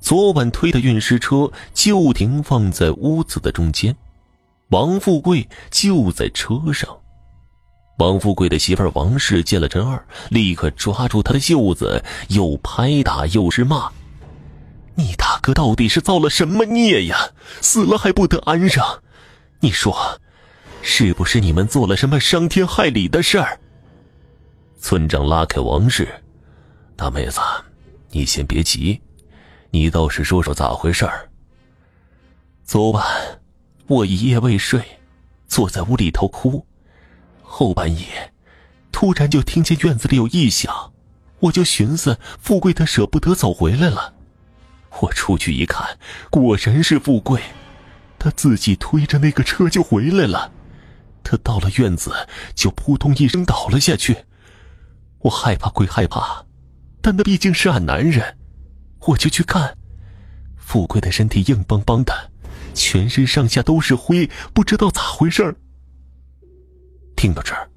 昨晚推的运尸车就停放在屋子的中间，王富贵就在车上。王富贵的媳妇王氏见了陈二，立刻抓住他的袖子，又拍打又是骂：“你大哥到底是造了什么孽呀？死了还不得安生？你说，是不是你们做了什么伤天害理的事儿？”村长拉开王氏：“大妹子，你先别急，你倒是说说咋回事儿。”昨晚，我一夜未睡，坐在屋里头哭。后半夜，突然就听见院子里有异响，我就寻思富贵他舍不得走回来了。我出去一看，果然是富贵，他自己推着那个车就回来了。他到了院子，就扑通一声倒了下去。我害怕归害怕，但那毕竟是俺男人，我就去看。富贵的身体硬邦邦的，全身上下都是灰，不知道咋回事儿。听到这儿，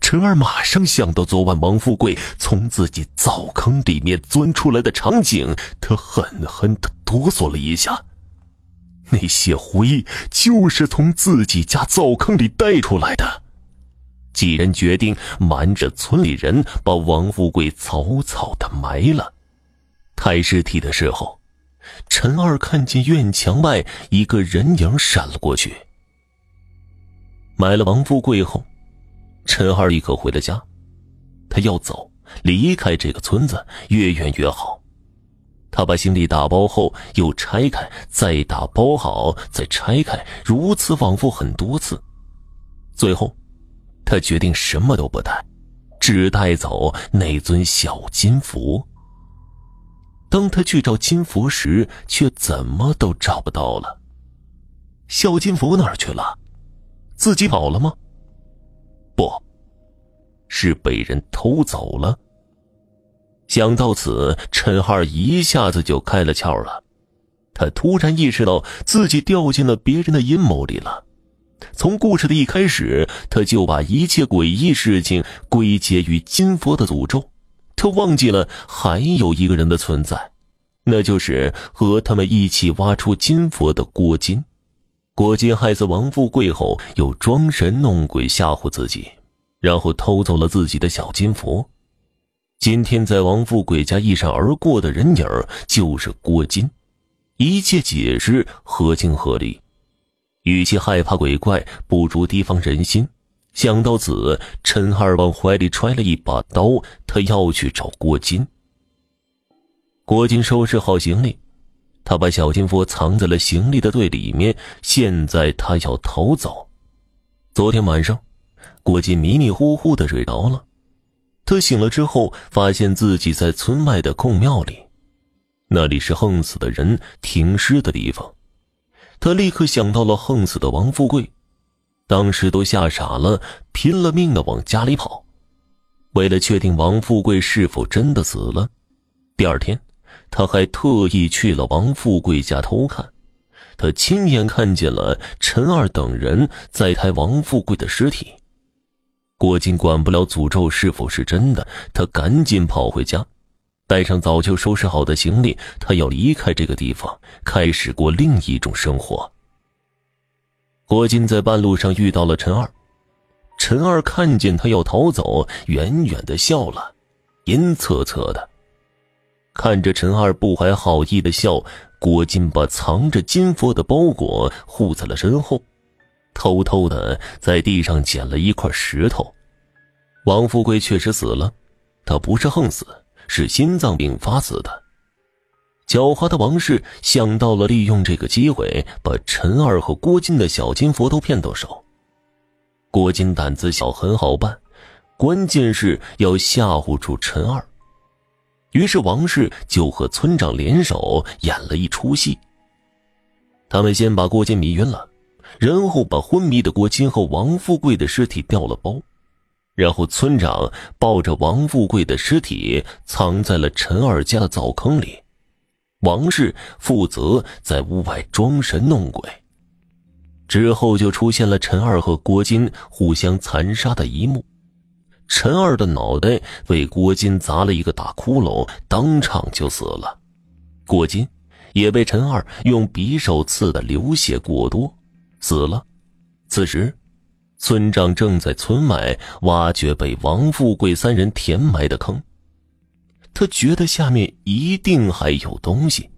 陈二马上想到昨晚王富贵从自己灶坑里面钻出来的场景，他狠狠的哆嗦了一下。那些灰就是从自己家灶坑里带出来的。几人决定瞒着村里人，把王富贵草草的埋了。抬尸体的时候，陈二看见院墙外一个人影闪了过去。买了王富贵后，陈二立刻回了家。他要走，离开这个村子，越远越好。他把行李打包后，又拆开，再打包好，再拆开，如此往复很多次。最后，他决定什么都不带，只带走那尊小金佛。当他去找金佛时，却怎么都找不到了。小金佛哪儿去了？自己跑了吗？不，是被人偷走了。想到此，陈二一下子就开了窍了。他突然意识到自己掉进了别人的阴谋里了。从故事的一开始，他就把一切诡异事情归结于金佛的诅咒。他忘记了还有一个人的存在，那就是和他们一起挖出金佛的郭金。郭金害死王富贵后，又装神弄鬼吓唬自己，然后偷走了自己的小金佛。今天在王富贵家一闪而过的人影就是郭金，一切解释合情合理。与其害怕鬼怪，不如提防人心。想到此，陈二往怀里揣了一把刀，他要去找郭金。郭金收拾好行李。他把小金佛藏在了行李的最里面。现在他要逃走。昨天晚上，郭金迷迷糊糊的睡着了。他醒了之后，发现自己在村外的空庙里，那里是横死的人停尸的地方。他立刻想到了横死的王富贵，当时都吓傻了，拼了命的往家里跑。为了确定王富贵是否真的死了，第二天。他还特意去了王富贵家偷看，他亲眼看见了陈二等人在抬王富贵的尸体。郭靖管不了诅咒是否是真的，他赶紧跑回家，带上早就收拾好的行李，他要离开这个地方，开始过另一种生活。郭金在半路上遇到了陈二，陈二看见他要逃走，远远的笑了，阴恻恻的。看着陈二不怀好意的笑，郭金把藏着金佛的包裹护在了身后，偷偷的在地上捡了一块石头。王富贵确实死了，他不是横死，是心脏病发死的。狡猾的王氏想到了利用这个机会把陈二和郭金的小金佛都骗到手。郭金胆子小，很好办，关键是要吓唬住陈二。于是王氏就和村长联手演了一出戏。他们先把郭金迷晕了，然后把昏迷的郭金和王富贵的尸体调了包，然后村长抱着王富贵的尸体藏在了陈二家的灶坑里，王氏负责在屋外装神弄鬼。之后就出现了陈二和郭金互相残杀的一幕。陈二的脑袋被郭金砸了一个大窟窿，当场就死了。郭金也被陈二用匕首刺得流血过多，死了。此时，村长正在村外挖掘被王富贵三人填埋的坑。他觉得下面一定还有东西。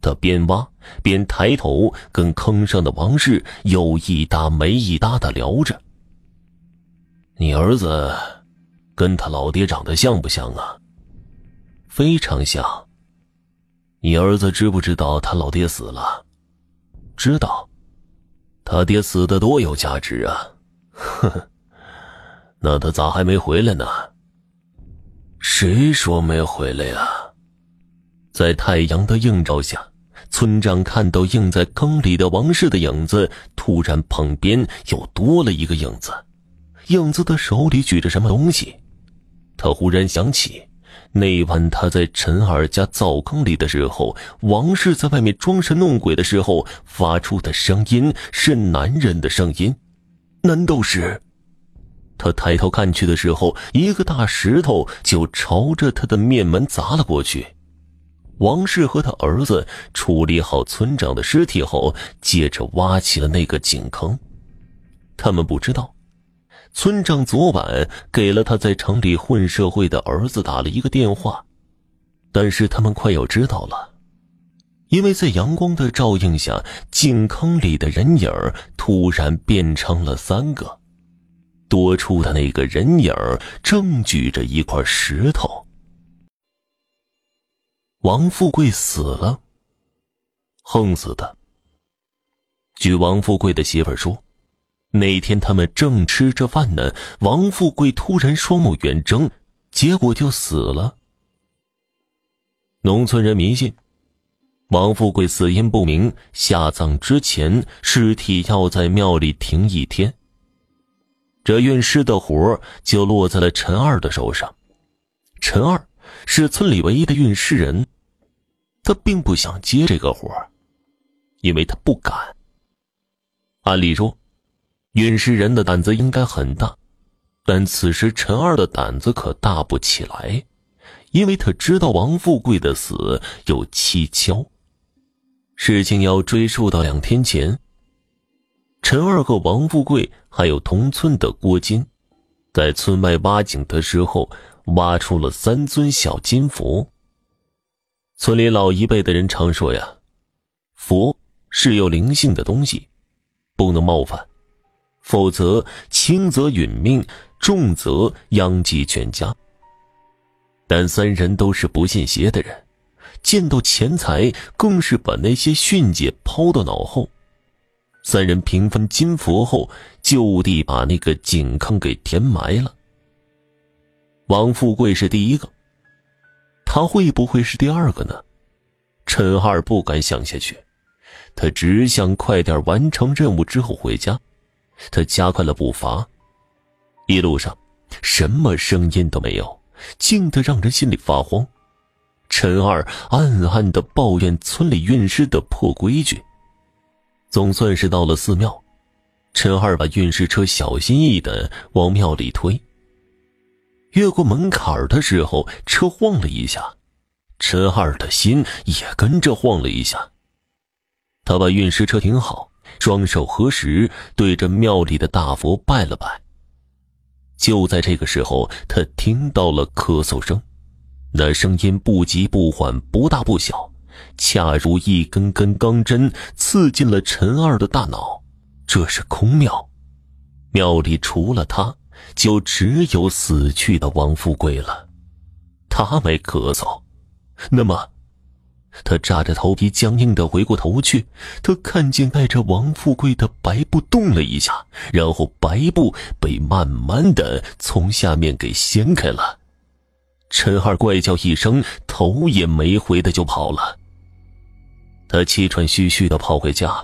他边挖边抬头，跟坑上的王氏有一搭没一搭的聊着：“你儿子跟他老爹长得像不像啊？”“非常像。”“你儿子知不知道他老爹死了？”“知道。”“他爹死的多有价值啊！”“呵呵，那他咋还没回来呢？”“谁说没回来呀？”在太阳的映照下。村长看到映在坑里的王氏的影子，突然旁边又多了一个影子，影子的手里举着什么东西。他忽然想起，那晚他在陈二家灶坑里的时候，王氏在外面装神弄鬼的时候发出的声音是男人的声音，难道是？他抬头看去的时候，一个大石头就朝着他的面门砸了过去。王氏和他儿子处理好村长的尸体后，接着挖起了那个井坑。他们不知道，村长昨晚给了他在城里混社会的儿子打了一个电话，但是他们快要知道了，因为在阳光的照映下，井坑里的人影突然变成了三个，多出的那个人影正举着一块石头。王富贵死了，横死的。据王富贵的媳妇说，那天他们正吃着饭呢，王富贵突然双目远睁，结果就死了。农村人迷信，王富贵死因不明，下葬之前尸体要在庙里停一天。这运尸的活就落在了陈二的手上，陈二。是村里唯一的运尸人，他并不想接这个活因为他不敢。按理说，运尸人的胆子应该很大，但此时陈二的胆子可大不起来，因为他知道王富贵的死有蹊跷。事情要追溯到两天前，陈二和王富贵还有同村的郭金，在村外挖井的时候。挖出了三尊小金佛。村里老一辈的人常说呀：“佛是有灵性的东西，不能冒犯，否则轻则殒命，重则殃及全家。”但三人都是不信邪的人，见到钱财更是把那些训诫抛到脑后。三人平分金佛后，就地把那个井坑给填埋了。王富贵是第一个，他会不会是第二个呢？陈二不敢想下去，他只想快点完成任务之后回家。他加快了步伐，一路上什么声音都没有，静得让人心里发慌。陈二暗暗的抱怨村里运尸的破规矩。总算是到了寺庙，陈二把运尸车小心翼翼的往庙里推。越过门槛的时候，车晃了一下，陈二的心也跟着晃了一下。他把运尸车停好，双手合十，对着庙里的大佛拜了拜。就在这个时候，他听到了咳嗽声，那声音不急不缓，不大不小，恰如一根根钢针刺进了陈二的大脑。这是空庙，庙里除了他。就只有死去的王富贵了，他没咳嗽，那么，他扎着头皮，僵硬的回过头去，他看见盖着王富贵的白布动了一下，然后白布被慢慢的从下面给掀开了。陈二怪叫一声，头也没回的就跑了。他气喘吁吁的跑回家，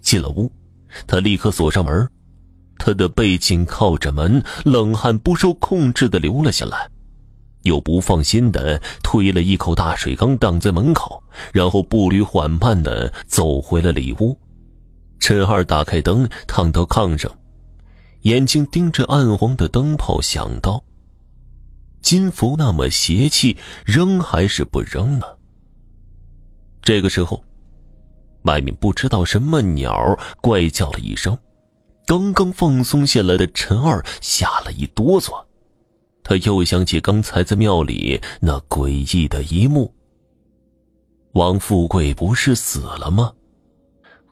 进了屋，他立刻锁上门。他的背紧靠着门，冷汗不受控制的流了下来，又不放心的推了一口大水缸挡在门口，然后步履缓慢的走回了里屋。陈二打开灯，躺到炕上，眼睛盯着暗黄的灯泡，想到：金福那么邪气，扔还是不扔呢？这个时候，外面不知道什么鸟怪叫了一声，刚刚放松下来的陈二吓了一哆嗦，他又想起刚才在庙里那诡异的一幕。王富贵不是死了吗？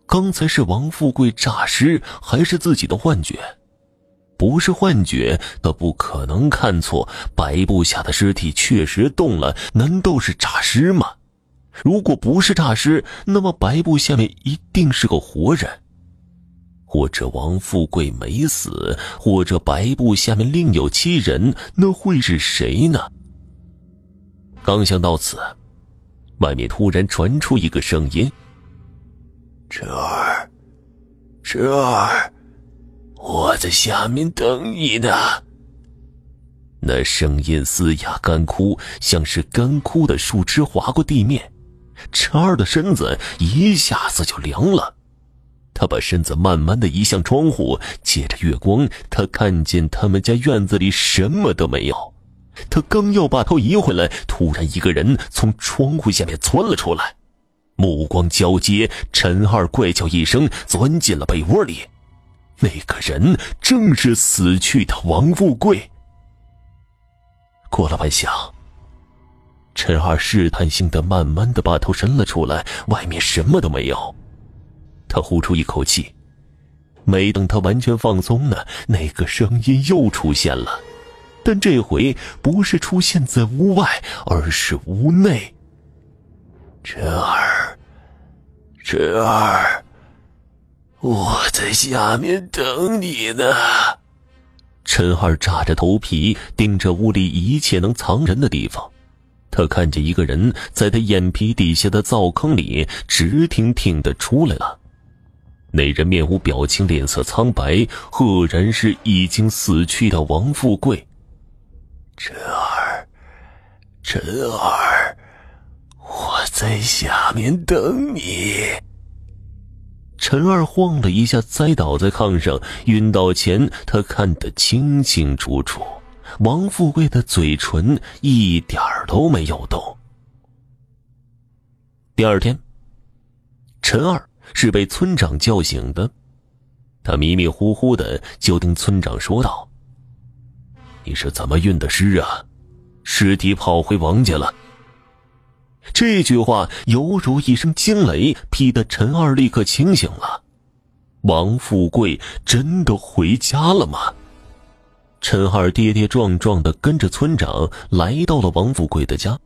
刚才是王富贵诈尸，还是自己的幻觉？不是幻觉，他不可能看错。白布下的尸体确实动了，难道是诈尸吗？如果不是诈尸，那么白布下面一定是个活人，或者王富贵没死，或者白布下面另有其人，那会是谁呢？刚想到此，外面突然传出一个声音：“侄儿，侄儿，我在下面等你呢。”那声音嘶哑干枯，像是干枯的树枝划过地面。陈二的身子一下子就凉了，他把身子慢慢的移向窗户，借着月光，他看见他们家院子里什么都没有。他刚要把头移回来，突然一个人从窗户下面窜了出来，目光交接，陈二怪叫一声，钻进了被窝里。那个人正是死去的王富贵。过了半晌。陈二试探性的、慢慢的把头伸了出来，外面什么都没有。他呼出一口气，没等他完全放松呢，那个声音又出现了，但这回不是出现在屋外，而是屋内。陈二，陈二，我在下面等你呢。陈二扎着头皮，盯着屋里一切能藏人的地方。他看见一个人在他眼皮底下的灶坑里直挺挺的出来了，那人面无表情，脸色苍白，赫然是已经死去的王富贵。陈儿，陈儿，我在下面等你。陈二晃了一下，栽倒在炕上，晕倒前他看得清清楚楚。王富贵的嘴唇一点儿都没有动。第二天，陈二是被村长叫醒的，他迷迷糊糊的就听村长说道：“你是怎么运的尸啊？尸体跑回王家了。”这句话犹如一声惊雷，劈得陈二立刻清醒了。王富贵真的回家了吗？陈二跌跌撞撞的跟着村长来到了王富贵的家。